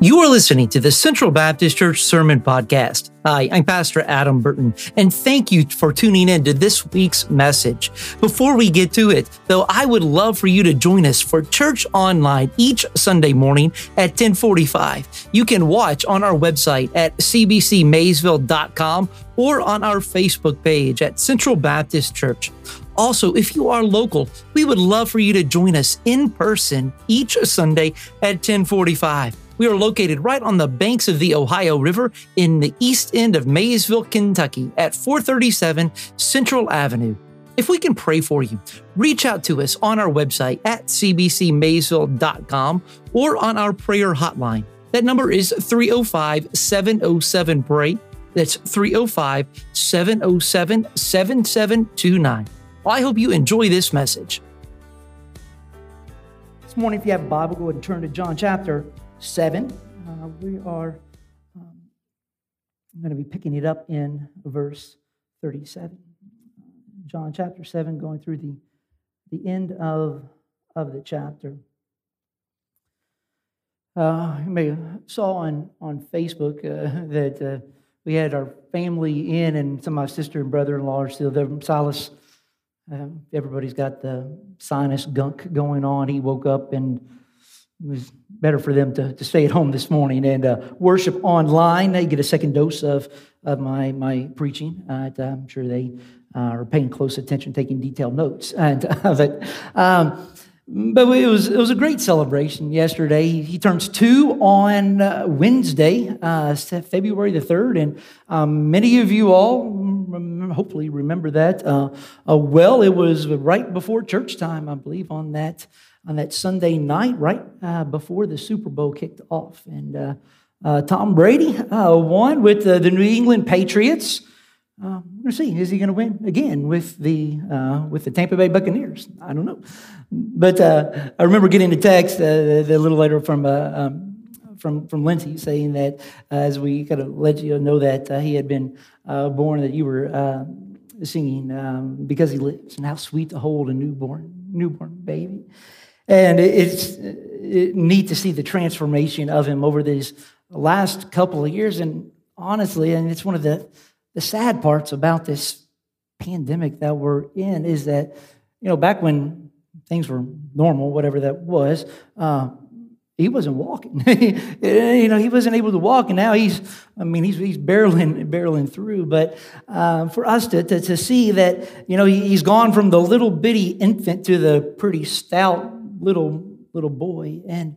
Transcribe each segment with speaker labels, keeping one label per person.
Speaker 1: You are listening to the Central Baptist Church Sermon Podcast. Hi, I'm Pastor Adam Burton, and thank you for tuning in to this week's message. Before we get to it, though, I would love for you to join us for church online each Sunday morning at 1045. You can watch on our website at cbcmaysville.com or on our Facebook page at Central Baptist Church. Also, if you are local, we would love for you to join us in person each Sunday at 1045. We are located right on the banks of the Ohio River in the east end of Maysville, Kentucky at 437 Central Avenue. If we can pray for you, reach out to us on our website at cbcmaysville.com or on our prayer hotline. That number is 305 707 PRAY. That's 305 707 7729. I hope you enjoy this message.
Speaker 2: This morning, if you have a Bible, go ahead and turn to John chapter 7. Uh, we are um, going to be picking it up in verse 37. John chapter 7, going through the, the end of, of the chapter. Uh, you may saw on, on Facebook uh, that uh, we had our family in, and some of my sister and brother in law are still there. Silas, uh, everybody's got the sinus gunk going on. He woke up and it was better for them to, to stay at home this morning and uh, worship online. They get a second dose of, of my, my preaching. Uh, I'm sure they uh, are paying close attention, taking detailed notes and it. Um, but it was, it was a great celebration yesterday. He turns two on uh, Wednesday, uh, February the 3rd. And um, many of you all hopefully remember that uh, well. It was right before church time, I believe, on that on that Sunday night, right uh, before the Super Bowl kicked off. And uh, uh, Tom Brady uh, won with the New England Patriots. Uh, we're going to see is he going to win again with the uh, with the Tampa Bay Buccaneers? I don't know, but I remember getting a text a little later from. Um, from from Lindsay saying that as we kind of let you know that he had been born, that you were singing um, because he lives and how sweet to hold a newborn newborn baby. And it's neat to see the transformation of him over these last couple of years. And honestly, and it's one of the, the sad parts about this pandemic that we're in is that, you know, back when things were normal, whatever that was, uh, he wasn't walking. you know, he wasn't able to walk, and now he's, I mean, he's, he's barreling, barreling through. But uh, for us to, to, to, see that, you know, he's gone from the little bitty infant to the pretty stout little little boy, and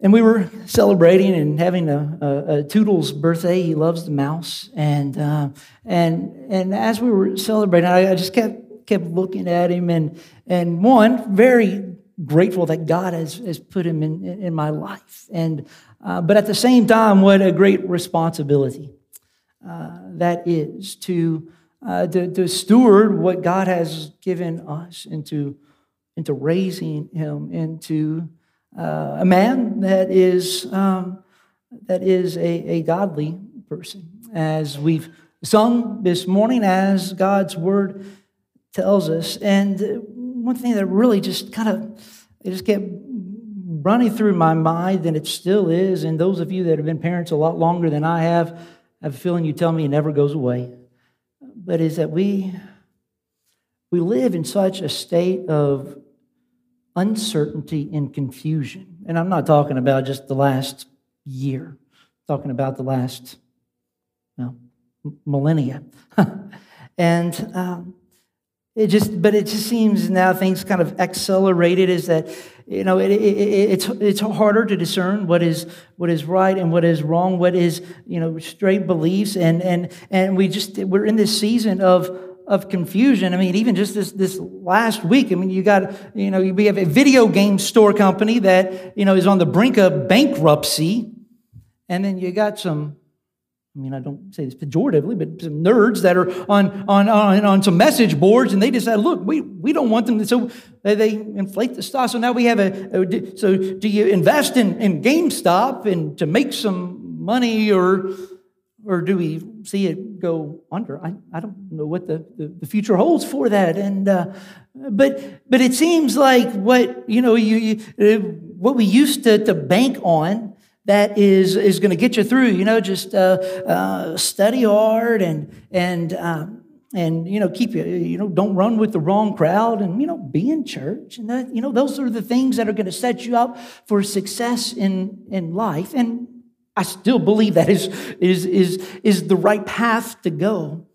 Speaker 2: and we were celebrating and having a, a, a Toodles birthday. He loves the mouse, and uh, and and as we were celebrating, I, I just kept kept looking at him, and and one very grateful that God has, has put him in, in my life. And, uh, but at the same time, what a great responsibility uh, that is to, uh, to, to, steward what God has given us into into raising him into uh, a man that is, um, that is a, a godly person. As we've sung this morning, as God's word tells us. And one thing that really just kind of, it just kept running through my mind, and it still is. And those of you that have been parents a lot longer than I have, I have a feeling you tell me it never goes away. But is that we we live in such a state of uncertainty and confusion. And I'm not talking about just the last year, I'm talking about the last well, millennia. and um, it just, but it just seems now things kind of accelerated. Is that you know it, it, it, it's it's harder to discern what is what is right and what is wrong, what is you know straight beliefs, and and and we just we're in this season of of confusion. I mean, even just this, this last week, I mean, you got, you know, we have a video game store company that, you know, is on the brink of bankruptcy. And then you got some, I mean, I don't say this pejoratively, but some nerds that are on, on, on, on some message boards and they decide, look, we, we don't want them to, so they, they inflate the stock. So now we have a, a so do you invest in, in GameStop and to make some money or, or do we see it go under? I, I don't know what the, the, the future holds for that. And uh, but but it seems like what you know you, you uh, what we used to, to bank on that is, is going to get you through. You know, just uh, uh, study hard and, and, um, and, you know, keep you, you know, don't run with the wrong crowd and, you know, be in church. And that, you know, those are the things that are going to set you up for success in, in life. And I still believe that is, is, is, is the right path to go.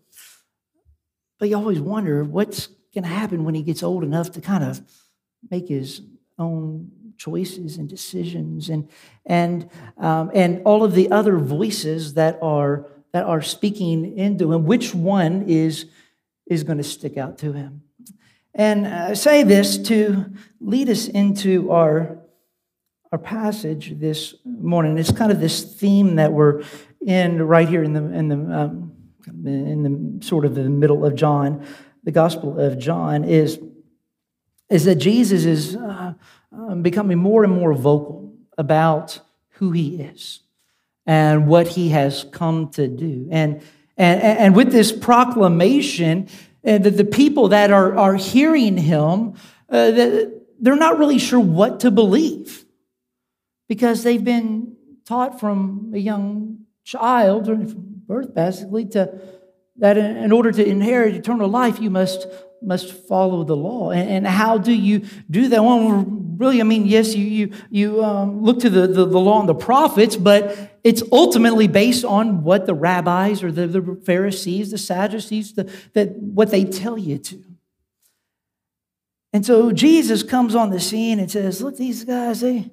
Speaker 2: But you always wonder what's going to happen when he gets old enough to kind of make his own choices and decisions and, and, um, and all of the other voices that are, that are speaking into him. Which one is, is going to stick out to him? And I say this to lead us into our, our passage this morning. It's kind of this theme that we're in right here in the, in the, um, in the sort of the middle of John, the Gospel of John, is, is that Jesus is uh, um, becoming more and more vocal about who he is and what he has come to do. And, and, and with this proclamation, uh, the, the people that are, are hearing him, uh, they're not really sure what to believe because they've been taught from a young child, or from birth basically, to that in order to inherit eternal life, you must must follow the law. And, and how do you do that? Well, really, I mean, yes, you you you um, look to the, the, the law and the prophets, but it's ultimately based on what the rabbis or the, the Pharisees, the Sadducees, the, that what they tell you to. And so Jesus comes on the scene and says, "Look, these guys, they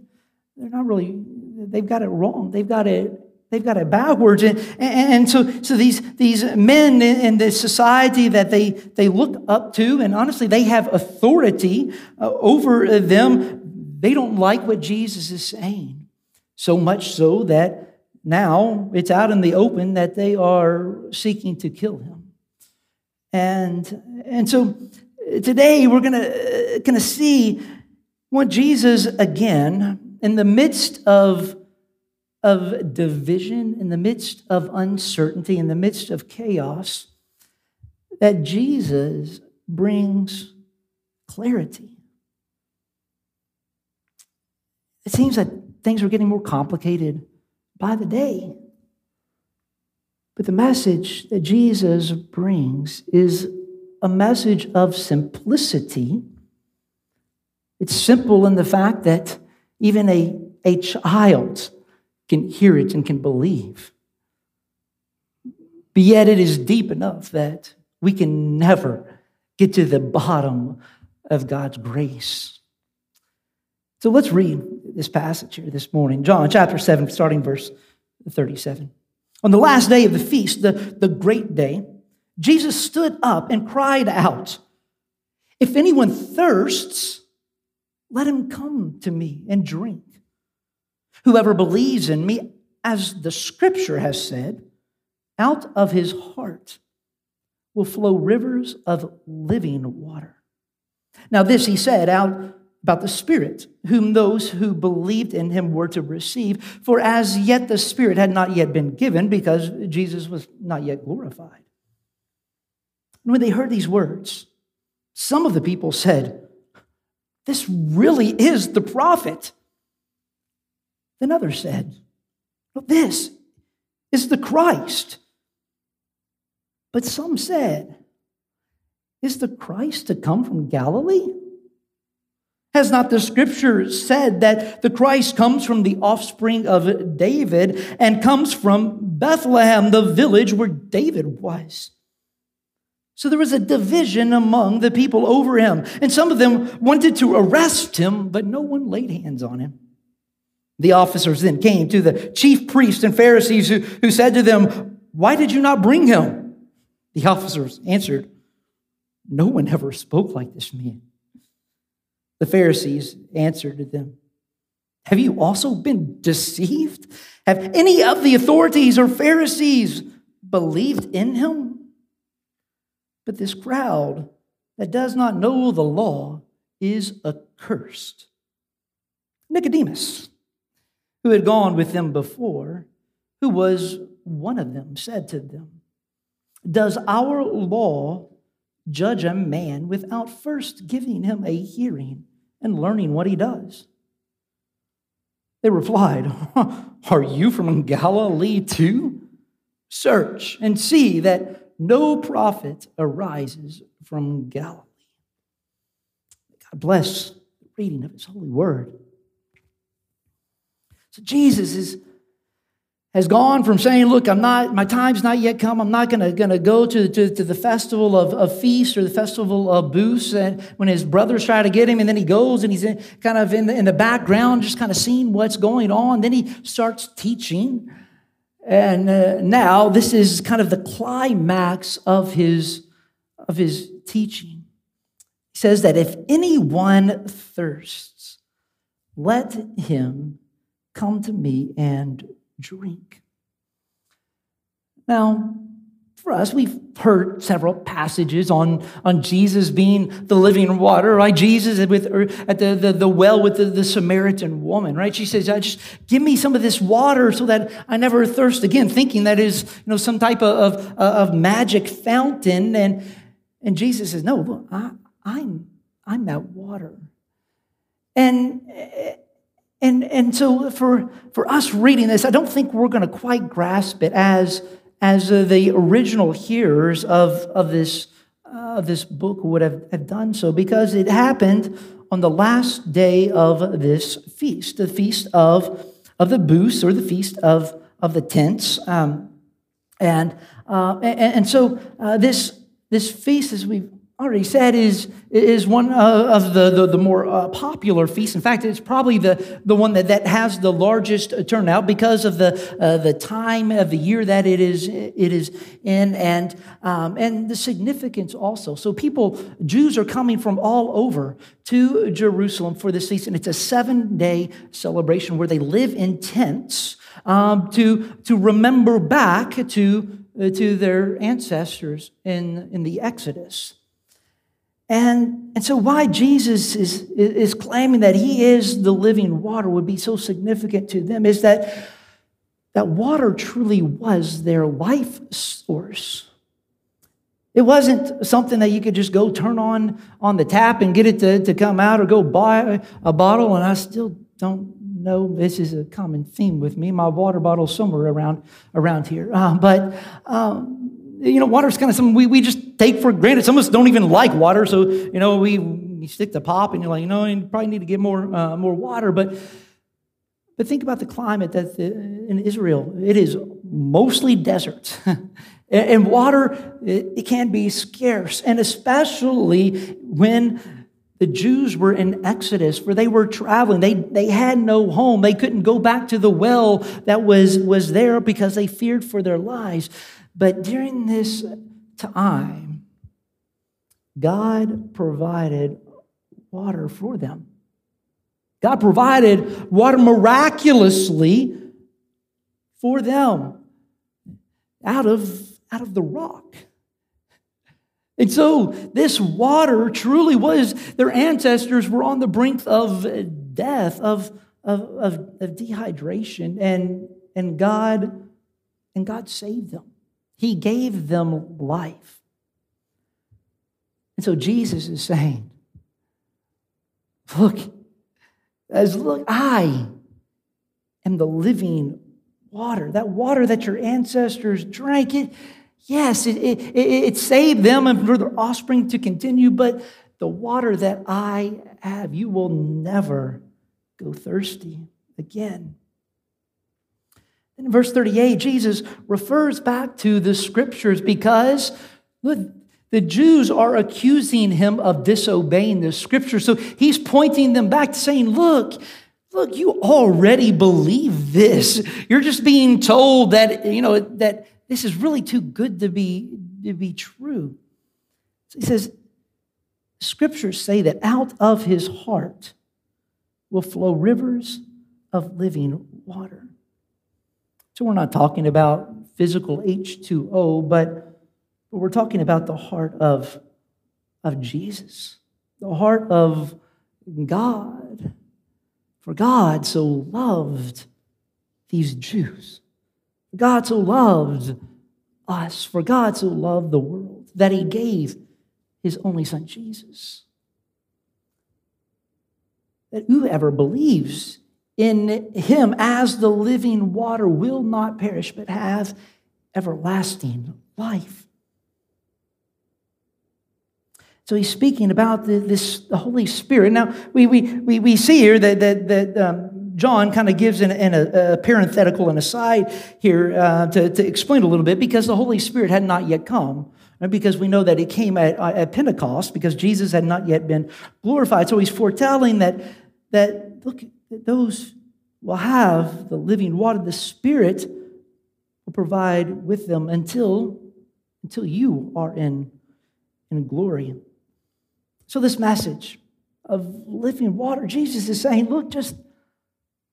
Speaker 2: they're not really, they've got it wrong. They've got it, they've got it backwards. And, and, so, so these, these men in, in this society that they, they look up to, and honestly, they have authority uh, over them, they don't like what Jesus is saying. So much so that now it's out in the open that they are seeking to kill him. And, and so today we're going to, to see what Jesus again in the midst of, of division, in the midst of uncertainty, in the midst of chaos, that Jesus brings clarity. It seems that things are getting more complicated by the day. But the message that Jesus brings is a message of simplicity. It's simple in the fact that even a, a child can hear it and can believe. But yet it is deep enough that we can never get to the bottom of God's grace. So let's read this passage here this morning. John chapter 7, starting verse 37. On the last day of the feast, the, the great day, Jesus stood up and cried out, If anyone thirsts, let him come to me and drink. Whoever believes in me, as the scripture has said, out of his heart will flow rivers of living water. Now, this he said out about the Spirit, whom those who believed in him were to receive, for as yet the Spirit had not yet been given because Jesus was not yet glorified. And when they heard these words, some of the people said, this really is the prophet. Then others said, well, This is the Christ. But some said, Is the Christ to come from Galilee? Has not the scripture said that the Christ comes from the offspring of David and comes from Bethlehem, the village where David was? So there was a division among the people over him. And some of them wanted to arrest him, but no one laid hands on him. The officers then came to the chief priests and Pharisees who, who said to them, Why did you not bring him? The officers answered, No one ever spoke like this man. The Pharisees answered to them, Have you also been deceived? Have any of the authorities or Pharisees believed in him? But this crowd that does not know the law is accursed. Nicodemus, who had gone with them before, who was one of them, said to them, Does our law judge a man without first giving him a hearing and learning what he does? They replied, Are you from Galilee too? Search and see that no prophet arises from Galilee. God bless the reading of his holy word. So Jesus is has gone from saying, Look, I'm not, my time's not yet come. I'm not gonna, gonna go to, to, to the festival of, of feast or the festival of booths. And when his brothers try to get him, and then he goes and he's in, kind of in the, in the background, just kind of seeing what's going on. Then he starts teaching. And uh, now this is kind of the climax of his, of his teaching. He says that if anyone thirsts, let him come to me and drink. Now, for us, we've heard several passages on, on Jesus being the living water, right? Jesus with, er, at the, the, the well with the, the Samaritan woman, right? She says, just give me some of this water so that I never thirst again, thinking that is, you know, some type of, of, of magic fountain. And, and Jesus says, no, I, I'm, I'm that water. And and, and so for, for us reading this, I don't think we're going to quite grasp it as, as uh, the original hearers of, of, this, uh, this book would have, have done so, because it happened on the last day of this feast, the feast of, of the booths or the feast of, of the tents. Um, and, uh, and, and, so uh, this, this feast, as we've already said, is, is one of the, the, the more uh, popular feasts. In fact, it's probably the, the one that, that has the largest turnout because of the, uh, the time of the year that it is, it is in and, um, and the significance also. So people, Jews are coming from all over to Jerusalem for this feast, and it's a seven day celebration where they live in tents um, to, to remember back to, uh, to their ancestors in, in the Exodus. And, and so, why Jesus is, is claiming that he is the living water would be so significant to them is that that water truly was their life source. It wasn't something that you could just go turn on on the tap and get it to, to come out or go buy a bottle. And I still don't know, this is a common theme with me. My water bottle's somewhere around, around here. Uh, but um, you know, water is kind of something we, we just take for granted. Some of us don't even like water, so you know, we, we stick to pop, and you're like, you know, you probably need to get more uh, more water. But but think about the climate that in Israel. It is mostly desert. and water it can be scarce and especially when the Jews were in Exodus, where they were traveling. They, they had no home. They couldn't go back to the well that was, was there because they feared for their lives. But during this time, God provided water for them. God provided water miraculously for them out of, out of the rock. And so, this water truly was, their ancestors were on the brink of death, of, of, of, of dehydration, and, and, God, and God saved them. He gave them life. And so Jesus is saying, Look, as look, I am the living water. That water that your ancestors drank, it, yes, it, it, it saved them and for their offspring to continue, but the water that I have, you will never go thirsty again. In verse 38, Jesus refers back to the scriptures because look, the Jews are accusing him of disobeying the scriptures. So he's pointing them back saying, Look, look, you already believe this. You're just being told that, you know, that this is really too good to be, to be true. So he says, Scriptures say that out of his heart will flow rivers of living water. So we're not talking about physical H2O, but, we're talking about the heart of, of Jesus, the heart of God. For God so loved these Jews. God so loved us. For God so loved the world that he gave his only son, Jesus. That whoever believes in him as the living water will not perish, but have everlasting life. So he's speaking about the, this the Holy Spirit. Now we, we, we, we see here that, that, that um, John kind of gives an, in a, a, parenthetical and aside here uh, to, to explain a little bit because the Holy Spirit had not yet come. Because we know that it came at, at Pentecost because Jesus had not yet been glorified. So he's foretelling that, that look, that those will have the living water, the Spirit will provide with them until, until you are in, in glory. So, this message of living water, Jesus is saying, look, just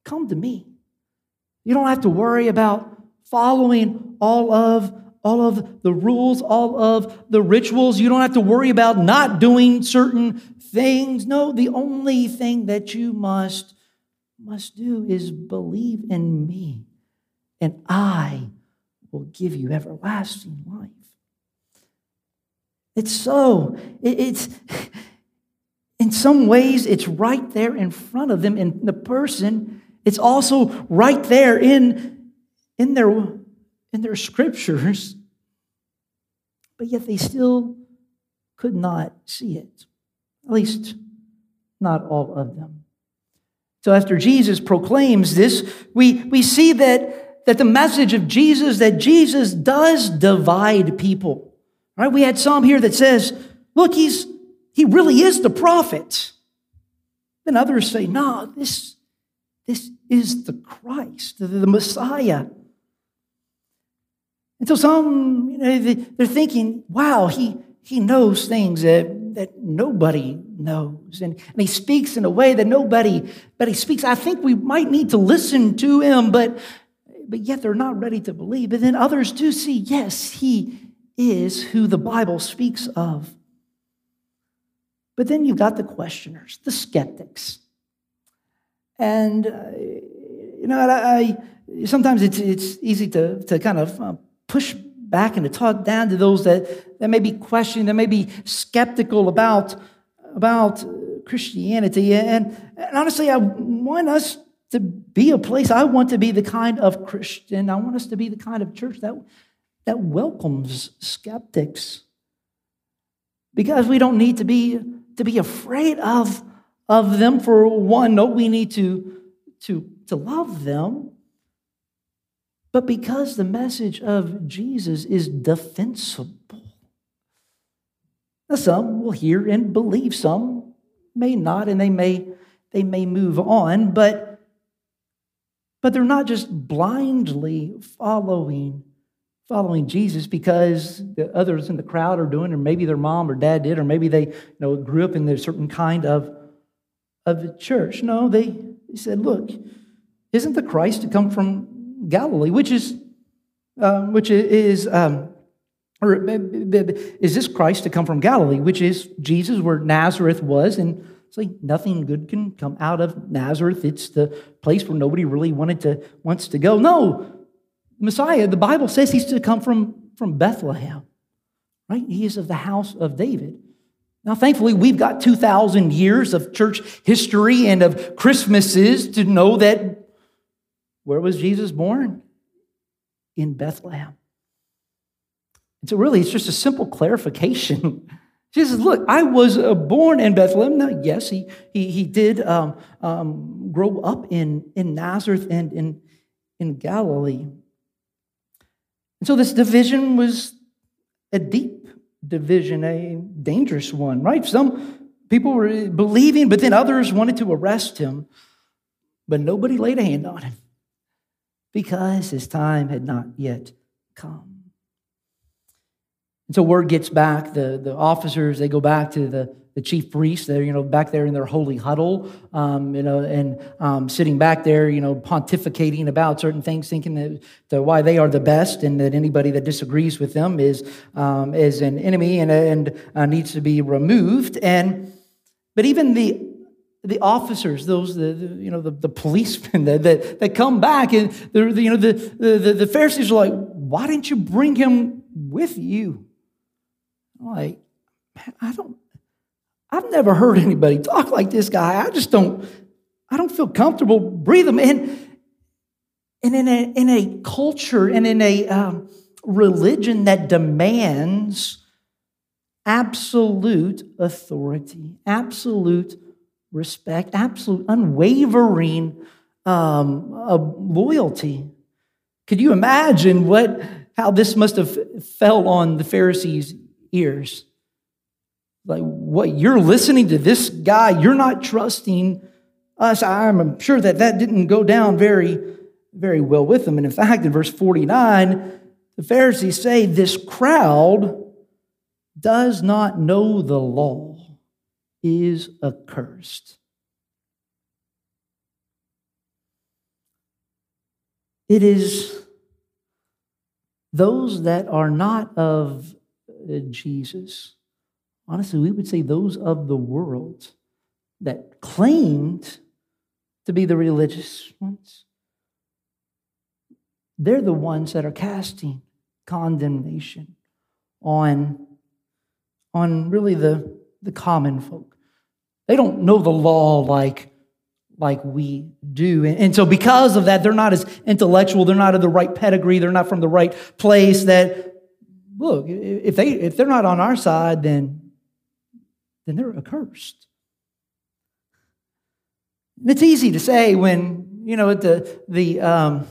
Speaker 2: come to me. You don't have to worry about following all of all of the rules, all of the rituals. You don't have to worry about not doing certain things. No, the only thing that you must must do is believe in me, and I will give you everlasting life. It's so, it's in some ways, it's right there in front of them in the person. It's also right there in, in, their, in their scriptures, but yet they still could not see it, at least not all of them. So after Jesus proclaims this, we, we see that, that the message of Jesus, that Jesus does divide people. Right? We had some here that says, look, he's, he really is the prophet. Then others say, no, this, this is the Christ, the, the Messiah. And so some, you know, they're thinking, wow, he, he knows things that that nobody knows. And, and he speaks in a way that nobody, but he speaks. I think we might need to listen to him, but, but yet they're not ready to believe. But then others do see, yes, he is who the Bible speaks of. But then you've got the questioners, the skeptics. And, uh, you know, I, I, sometimes it's, it's easy to, to kind of uh, push back and to talk down to those that, that may be questioning, that may be skeptical about, about uh, Christianity. And, and honestly, I want us to be a place, I want to be the kind of Christian, I want us to be the kind of church that, that welcomes skeptics. Because we don't need to be, to be afraid of, of them for one. No, we need to, to, to love them but because the message of Jesus is defensible. Now, some will hear and believe, some may not, and they may, they may move on, but, but they're not just blindly following, following Jesus because the others in the crowd are doing, or maybe their mom or dad did, or maybe they you know, grew up in a certain kind of, of church. No, they, they said, look, isn't the Christ to come from Galilee, which is, um, which is, um, or is this Christ to come from Galilee, which is Jesus, where Nazareth was, and it's like nothing good can come out of Nazareth. It's the place where nobody really wanted to wants to go. No, Messiah, the Bible says he's to come from, from Bethlehem, right? He is of the house of David. Now, thankfully, we've got 2,000 years of church history and of Christmases to know that where was Jesus born? In Bethlehem. And so, really, it's just a simple clarification. Jesus, look, I was uh, born in Bethlehem. Now, yes, he, he, he did um, um, grow up in, in Nazareth and in, in Galilee. And so, this division was a deep division, a dangerous one, right? Some people were believing, but then others wanted to arrest him, but nobody laid a hand on him because his time had not yet come. And so word gets back, the, the officers, they go back to the, the chief priests, they're, you know, back there in their holy huddle, um, you know, and um, sitting back there, you know, pontificating about certain things, thinking that, that why they are the best and that anybody that disagrees with them is, um, is an enemy and, and uh, needs to be removed. And, but even the the officers, those the, the, you know the, the policemen that, that, that come back and the, the you know the, the, the Pharisees are like, why didn't you bring him with you? I'm like, man, I don't, I've never heard anybody talk like this guy. I just don't, I don't feel comfortable breathing. And, and in, a, in a culture and in a um, religion that demands absolute authority, absolute respect, absolute unwavering um, uh, loyalty. Could you imagine what how this must have fell on the Pharisees' ears? Like, what you're listening to this guy, you're not trusting us. I'm sure that that didn't go down very, very well with them. And in fact, in verse 49, the Pharisees say, This crowd does not know the law is accursed. It is those that are not of uh, Jesus, honestly, we would say those of the world that claimed to be the religious ones. They're the ones that are casting condemnation on, on really the, the common folk. They don't know the law like, like we do. And, so, because of that, they're not as intellectual, they're not of the right pedigree, they're not from the right place. That, look, if, they, if they're not on our side, then, then they're accursed. And it's easy to say when, you know, at the, the, um,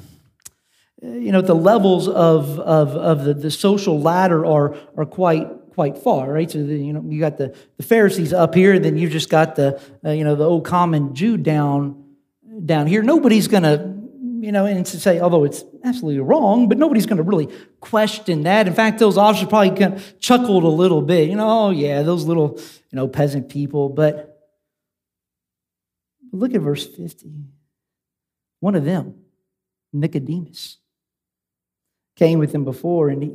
Speaker 2: you know, the levels of, of, of the, the social ladder are, are quite, quite far, right? So, the, you know, you got the, the Pharisees up here, then you've just got the, uh, you know, the old common Jew down, down here. Nobody's to, you know, and to say, although it's absolutely wrong, but nobody's going to really question that. In fact, those officers probably kind of chuckled a little bit, you know, oh, yeah, those little, you know, peasant people. But look at verse 50. One of them, Nicodemus came with him before, and he,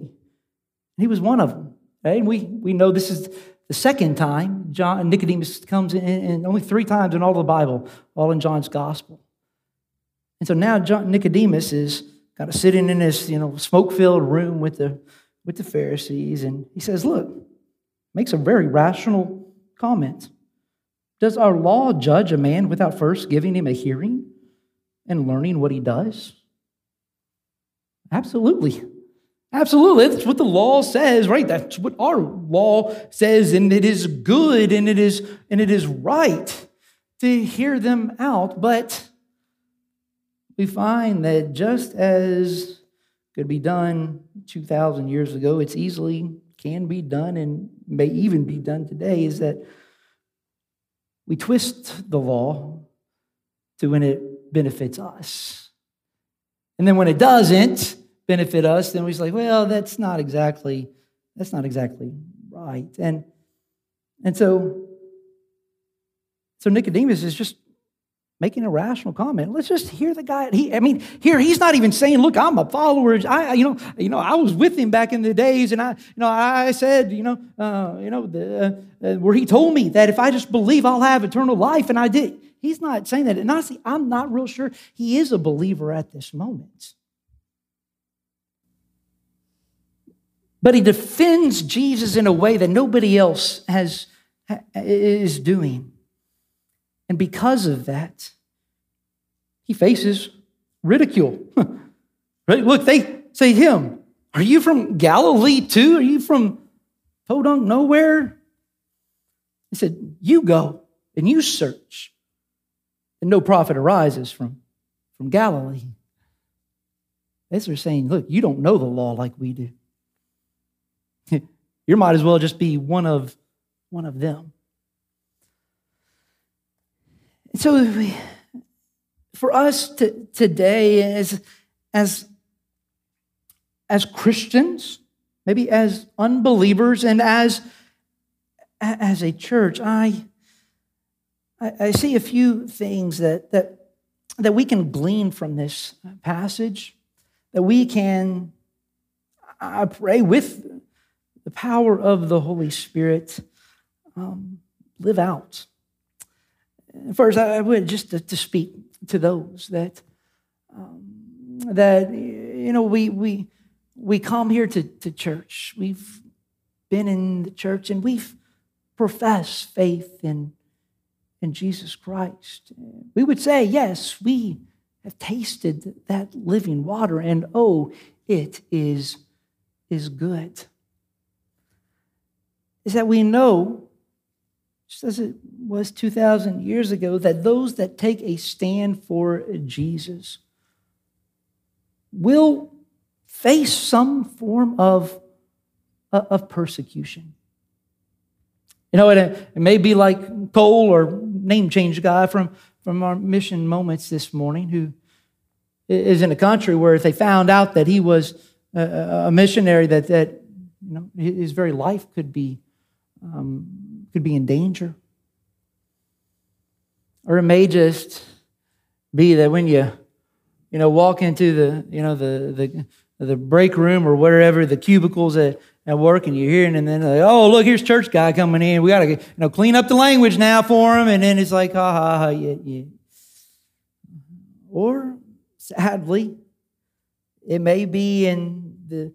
Speaker 2: he was one of them. And we, we know this is the second time John Nicodemus comes in, and only three times in all of the Bible, all in John's gospel. And so now John, Nicodemus is kind of sitting in this, you know, smoke-filled room with the with the Pharisees, and he says, "Look," makes a very rational comment. Does our law judge a man without first giving him a hearing and learning what he does? Absolutely. Absolutely. That's what the law says, right? That's what our law says, and it is good and it is and it is right to hear them out. But we find that just as could be done 2,000 years ago, it's easily can be done and may even be done today, is that we twist the law to when it benefits us. And then when it doesn't, benefit us, then we're like, well, that's not exactly, that's not exactly right. And and so, so Nicodemus is just making a rational comment. Let's just hear the guy. He, I mean, here he's not even saying, "Look, I'm a follower." I, you know, you know, I was with him back in the days, and I, you know, I said, you know, uh, you know, the, uh, where he told me that if I just believe, I'll have eternal life, and I did. He's not saying that, and honestly, I'm not real sure he is a believer at this moment. But he defends Jesus in a way that nobody else has, is doing. And because of that, he faces ridicule. right? Look, they say him, Are you from Galilee too? Are you from Podunk nowhere? He said, You go and you search. And no prophet arises from, from Galilee. They're saying, Look, you don't know the law like we do. you might as well just be one of one of them. So for us to, today as as as Christians, maybe as unbelievers and as as a church, I I see a few things that that that we can glean from this passage, that we can, I pray, with the power of the Holy Spirit um, live out. First, I would just to, to speak to those that um, that you know we we we come here to, to church. We've been in the church and we've professed faith in in Jesus Christ. We would say, yes, we have tasted that living water, and oh, it is, is good. Is that we know, just as it was 2,000 years ago, that those that take a stand for Jesus will face some form of, uh, of persecution. You know, it, it may be like Cole or name change guy from, from our mission moments this morning who is in a country where if they found out that he was a, a missionary, that, that you know, his very life could be, um, could be in danger. Or it may just be that when you, you know, walk into the, you know, the, the, the break room or wherever, the cubicles at, at work, and you're hearing, and then like, oh, look, here's church guy coming in. We got to, you know, clean up the language now for him. And then it's like, ha, ha, ha, yeah, yeah. Or sadly, it may be in the,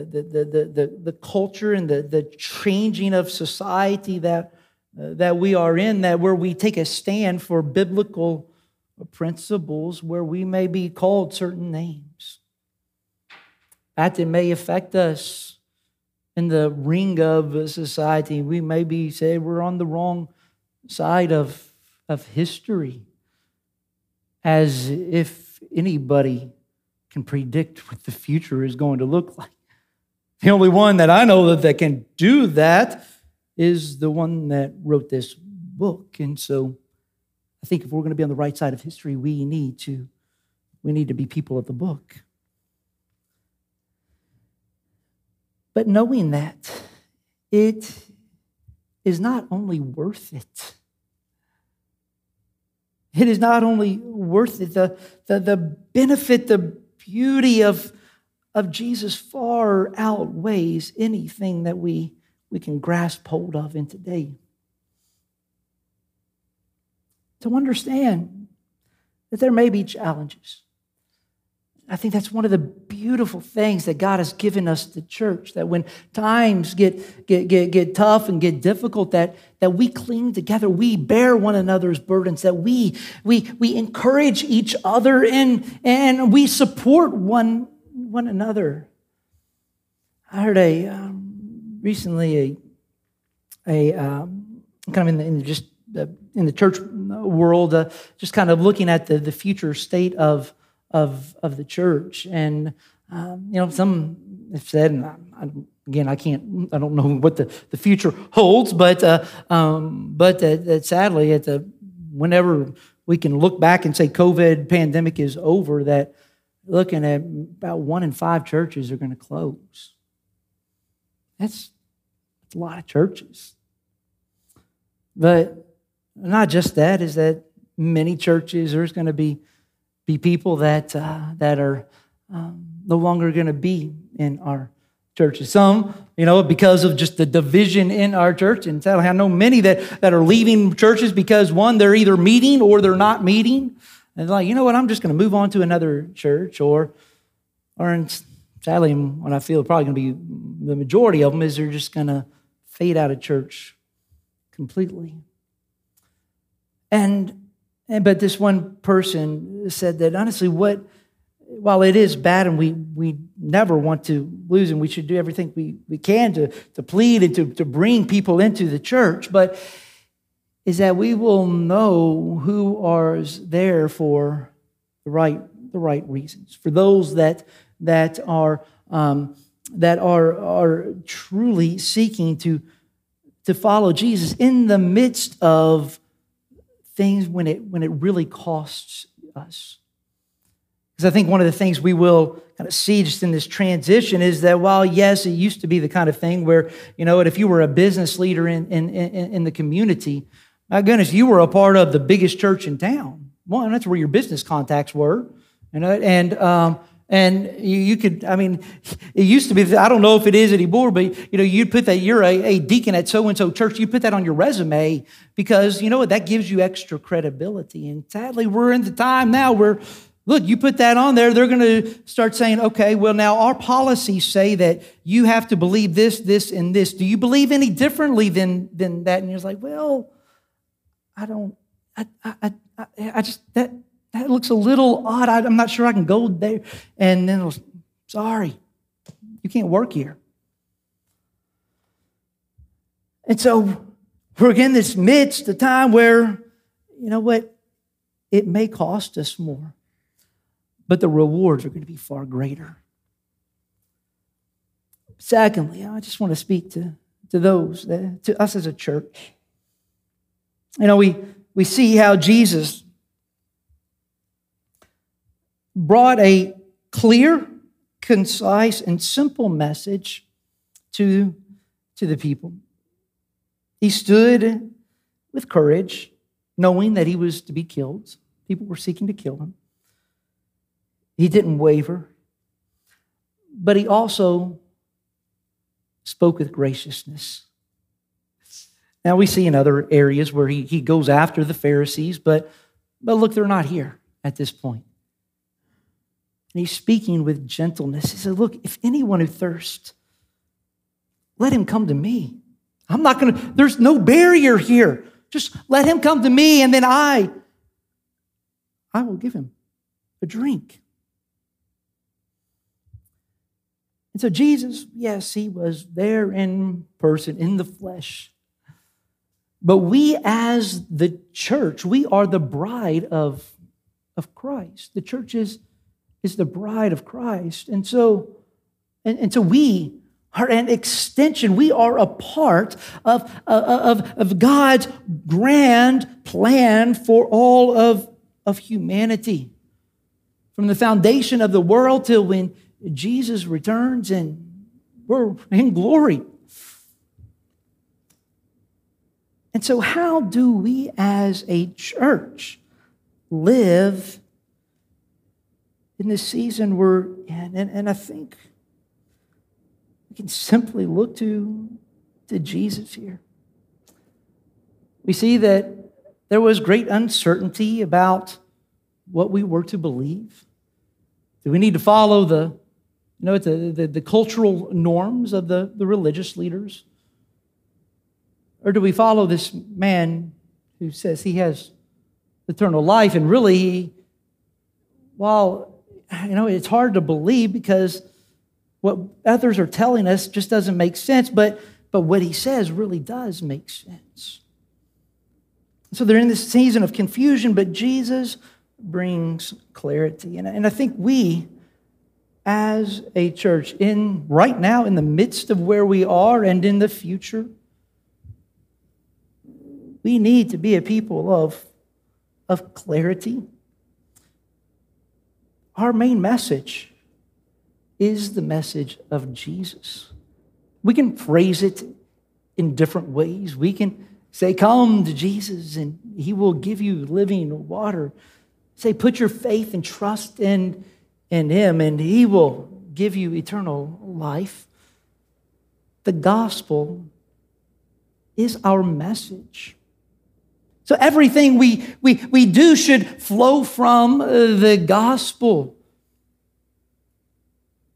Speaker 2: the, the, the, the, the culture and the, the changing of society that uh, that we are in, that where we take a stand for biblical principles, where we may be called certain names. That it may affect us in the ring of society. We may be say we're on the wrong side of, of history, as if anybody can predict what the future is going to look like. The only one that I know that, that can do that is the one that wrote this book. And so I think if we're going to be on the right side of history, we need to we need to be people of the book. But knowing that it is not only worth it. It is not only worth it, the, the, the benefit, the beauty of, of Jesus far outweighs anything that we we can grasp hold of in today. To understand that there may be challenges. I think that's one of the beautiful things that God has given us the church, that when times get, get, get, get tough and get difficult, that, that we cling together, we bear one another's burdens, that we, we, we encourage each other and, and we support one, one another. I heard a, um, recently a, a um, kind of in the, in just in the church world, uh, just kind of looking at the, the future state of, of, of the church. And, um, you know, some have said, and I, I, again, I can't, I don't know what the, the future holds, but, uh, um, but that, that sadly, at the, whenever we can look back and say COVID pandemic is over, that looking at about one in five churches are going to close. That's a lot of churches. But not just that, is that many churches, there's going to be, be people that, uh, that are um, no longer going to be in our churches. Some, you know, because of just the division in our church. And sadly, I know many that, that are leaving churches because one, they're either meeting or they're not meeting. And like, you know what, I'm just going to move on to another church. Or, or in, sadly, what I feel probably going to be the majority of them is they're just going to fade out of church completely. And, and but this one person said that honestly, what while it is bad and we we never want to lose and we should do everything we, we can to, to plead and to, to bring people into the church, but is that we will know who are there for the right the right reasons, for those that that are um, that are, are truly seeking to, to follow Jesus in the midst of things when it, when it really costs us. Because I think one of the things we will kind of see just in this transition is that while, yes, it used to be the kind of thing where, you know, if you were a business leader in, in, in, in the community, my goodness, you were a part of the biggest church in town. Well, that's where your business contacts were. You know, and um, and you, you, could, I mean, it used to be, I don't know if it is anymore, but you know, you'd put that, you're a, a deacon at so and so church, you put that on your resume because you know what, that gives you extra credibility. And sadly, we're in the time now where, look, you put that on there, they're going to start saying, okay, well, now our policies say that you have to believe this, this, and this. Do you believe any differently than, than that? And you're like, well, I don't, I, I, I, I just, that, that looks a little odd. I, am not sure I can go there. And then it was, sorry, you can't work here. And so we're in this midst, a time where, you know what, it may cost us more, but the rewards are going to be far greater. Secondly, I just want to speak to, to those, that, to us as a church. You know, we, we see how Jesus brought a clear, concise, and simple message to, to the people. He stood with courage, knowing that he was to be killed. People were seeking to kill him. He didn't waver, but he also spoke with graciousness. Now, we see in other areas where he, he goes after the Pharisees, but, but look, they're not here at this point. And he's speaking with gentleness. He said, Look, if anyone who thirsts, let him come to me. I'm not going to, there's no barrier here. Just let him come to me, and then I, I will give him a drink. And so Jesus, yes, he was there in person, in the flesh. But we, as the church, we are the bride of, of Christ. The church is, is the bride of Christ. And so, and, and so we are an extension. We are a part of, uh, of, of God's grand plan for all of, of humanity. From the foundation of the world till when Jesus returns and we're in glory. And so, how do we as a church live in this season we're in? And, and I think we can simply look to, to Jesus here. We see that there was great uncertainty about what we were to believe. Do we need to follow the, you know, the, the, the cultural norms of the, the religious leaders? Or do we follow this man who says he has eternal life? And really, he, while, you know, it's hard to believe because what others are telling us just doesn't make sense, but, but what he says really does make sense. So they're in this season of confusion, but Jesus brings clarity. And, and I think we, as a church, in right now, in the midst of where we are and in the future, we need to be a people of, of clarity. Our main message is the message of Jesus. We can phrase it in different ways. We can say, Come to Jesus and he will give you living water. Say, Put your faith and trust in, in him and he will give you eternal life. The gospel is our message. So everything we, we, we do should flow from uh, the gospel.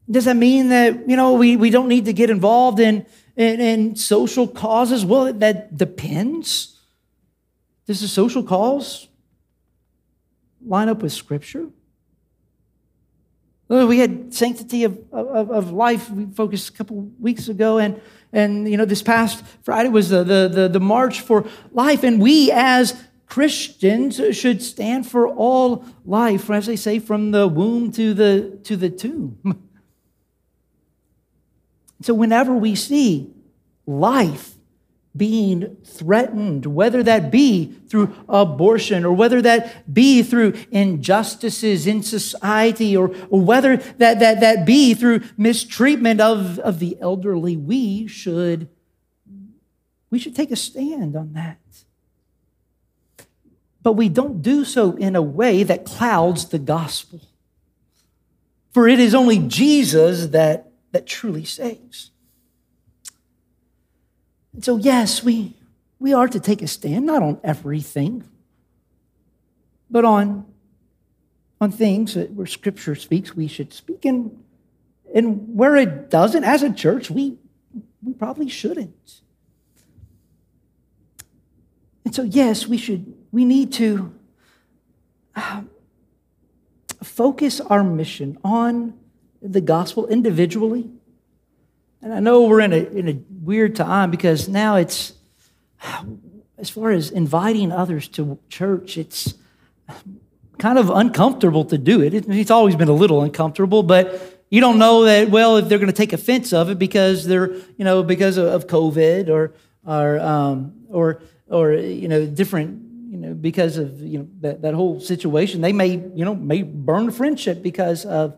Speaker 2: Does that mean that, you know, we, we don't need to get involved in, in, in social causes? Well, that depends. Does the social cause line up with Scripture? We had sanctity of, of, of life. We focused a couple weeks ago, and and you know this past Friday was the, the the the march for life, and we as Christians should stand for all life, as they say, from the womb to the to the tomb. So whenever we see life being threatened, whether that be through abortion or whether that be through injustices in society or, whether that, that, that be through mistreatment of, of the elderly, we should, we should take a stand on that. But we don't do so in a way that clouds the gospel. For it is only Jesus that, that truly saves. And so, yes, we, we are to take a stand, not on everything, but on, on things that where Scripture speaks, we should speak. And, and where it doesn't, as a church, we, we probably shouldn't. And so, yes, we should, we need to uh, focus our mission on the gospel individually. And I know we're in a, in a weird time because now it's, as far as inviting others to church, it's kind of uncomfortable to do it. It's always been a little uncomfortable, but you don't know that well if they're going to take offense of it because they're you know because of COVID or or um, or or you know different you know because of you know that, that whole situation they may you know may burn friendship because of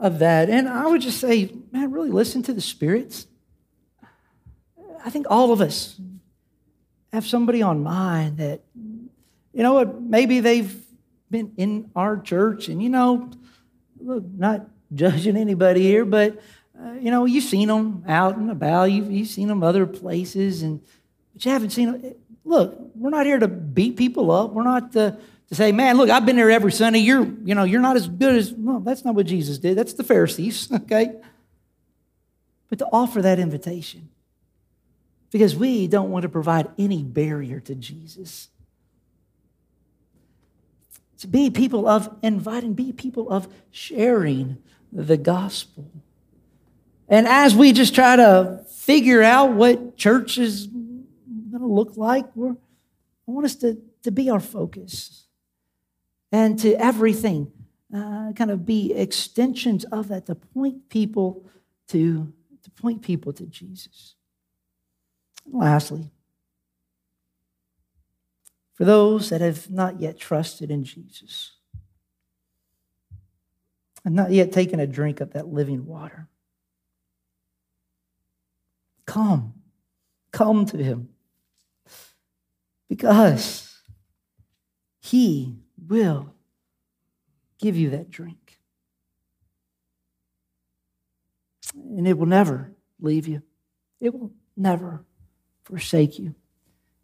Speaker 2: of that and I would just say man really listen to the spirits. I think all of us have somebody on mind that you know what maybe they've been in our church and you know look not judging anybody here, but uh, you know, you've seen them out and about. You've, you've seen them other places, and but you haven't seen them. Look, we're not here to beat people up. We're not to, to say, "Man, look, I've been there every Sunday. You're, you know, you're not as good as." well, that's not what Jesus did. That's the Pharisees, okay? But to offer that invitation, because we don't want to provide any barrier to Jesus to be people of inviting, be people of sharing the gospel. And as we just try to figure out what church is going to look like, we're, I want us to, to be our focus and to everything uh, kind of be extensions of that to point people to, to point people to Jesus. And lastly, for those that have not yet trusted in Jesus, and not yet taken a drink of that living water. Come, come to him because he will give you that drink. And it will never leave you, it will never forsake you.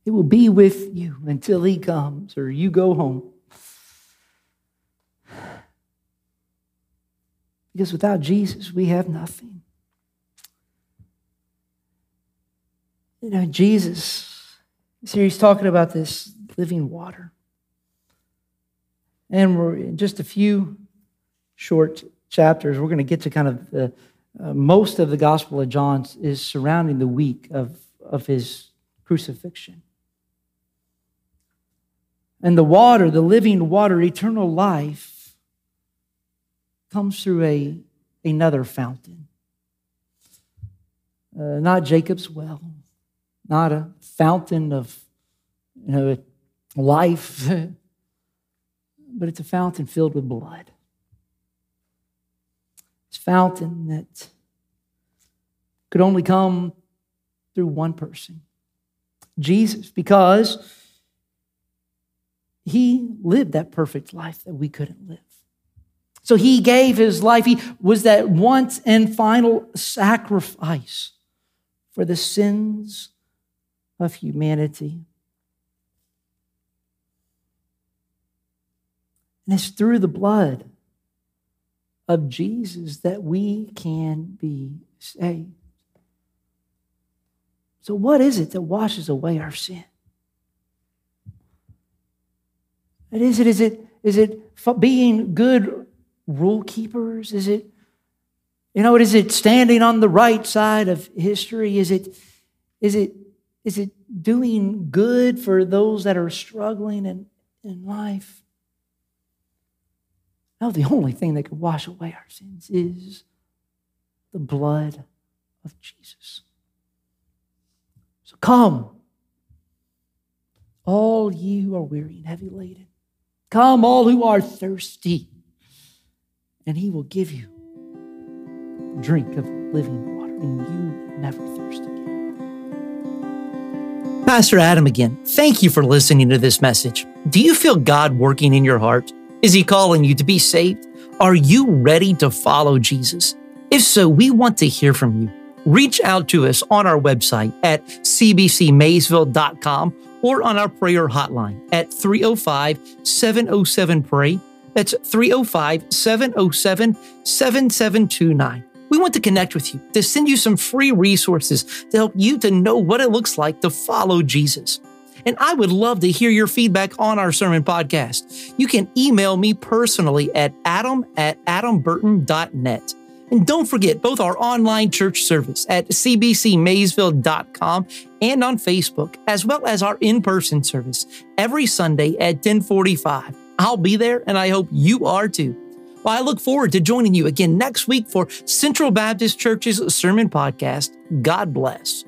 Speaker 2: It will be with you until he comes or you go home. Because without Jesus, we have nothing. You know, Jesus, here he's talking about this living water. And we're in just a few short chapters, we're going to get to kind of the uh, most of the Gospel of John is surrounding the week of, of his crucifixion. And the water, the living water, eternal life, comes through a, another fountain. Uh, not Jacob's well, not a fountain of you know, life, but it's a fountain filled with blood. It's a fountain that could only come through one person Jesus, because he lived that perfect life that we couldn't live. So he gave his life. He was that once and final sacrifice for the sins of humanity. And it's through the blood of Jesus that we can be saved. So, what is it that washes away our sin? And is it, is it, is it being good rule keepers? Is it, you know, is it standing on the right side of history? Is it, is it, is it doing good for those that are struggling in, in life? No, the only thing that can wash away our sins is the blood of Jesus. So come, all ye who are weary and heavy laden. Come, all who are thirsty and he will give you a drink of living water, and you will never thirst again.
Speaker 1: Pastor Adam again. Thank you for listening to this message. Do you feel God working in your heart? Is he calling you to be saved? Are you ready to follow Jesus? If so, we want to hear from you. Reach out to us on our website at cbcmaysville.com or on our prayer hotline at 305 707 PRAY that's 305 707 7729. We want to connect with you, to send you some free resources to help you to know what it looks like to follow Jesus. And I would love to hear your feedback on our sermon podcast. You can email me personally at adam at adamburton.net. And don't forget both our online church service at cbcmaysville.com and on Facebook, as well as our in-person service every Sunday at 1045. I'll be there and I hope you are too. Well, I look forward to joining you again next week for Central Baptist Church's Sermon Podcast. God bless.